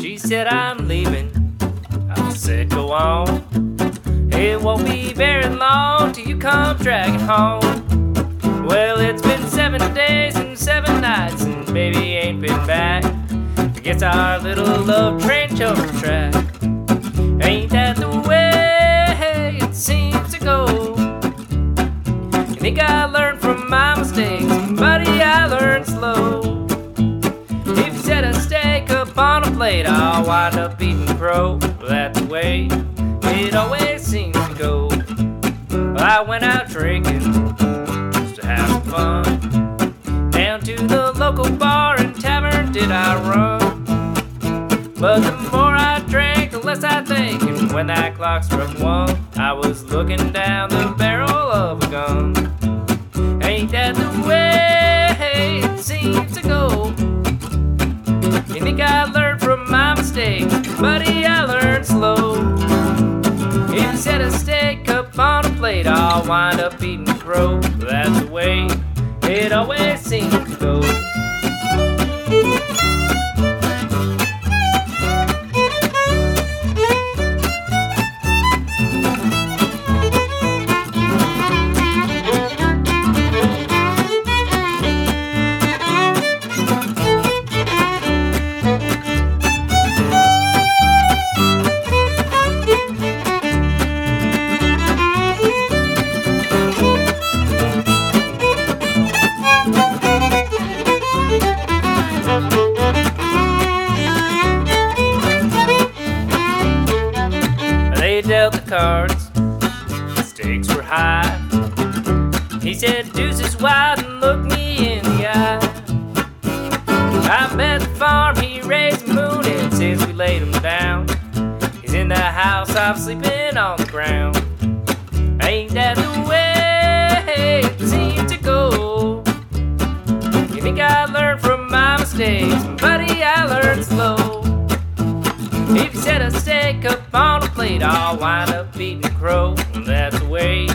She said, I'm leaving. I said, go on. It won't be very long till you come dragging home. Well, it's been seven days and seven nights, and baby ain't been back. I guess our little love train chose the track. Ain't that the way it seems to go? I think I learned from my mistakes, buddy, I learned slow. If you a steak up on a plate, I'll wind up eating crow. That's the way it always seems to go. I went out drinking just to have fun. Down to the local bar and tavern did I run. But the more I drank, the less I think. And when that clock struck one, I was looking down the barrel of a gun. Buddy? I learned slow. You set a steak up on a plate, I'll wind up eating crow. That's the way it always seems to go. Dealt the cards, the stakes were high. He said, Deuces wide and looked me in the eye. I bet the farm he raised the moon and since we laid him down, he's in the house, I'm sleeping on the ground. Ain't that the way it seemed to go? You think I learned from my mistakes, buddy? I learned slow. If you set a steak up on a plate, I'll wind up eating crow. That's the way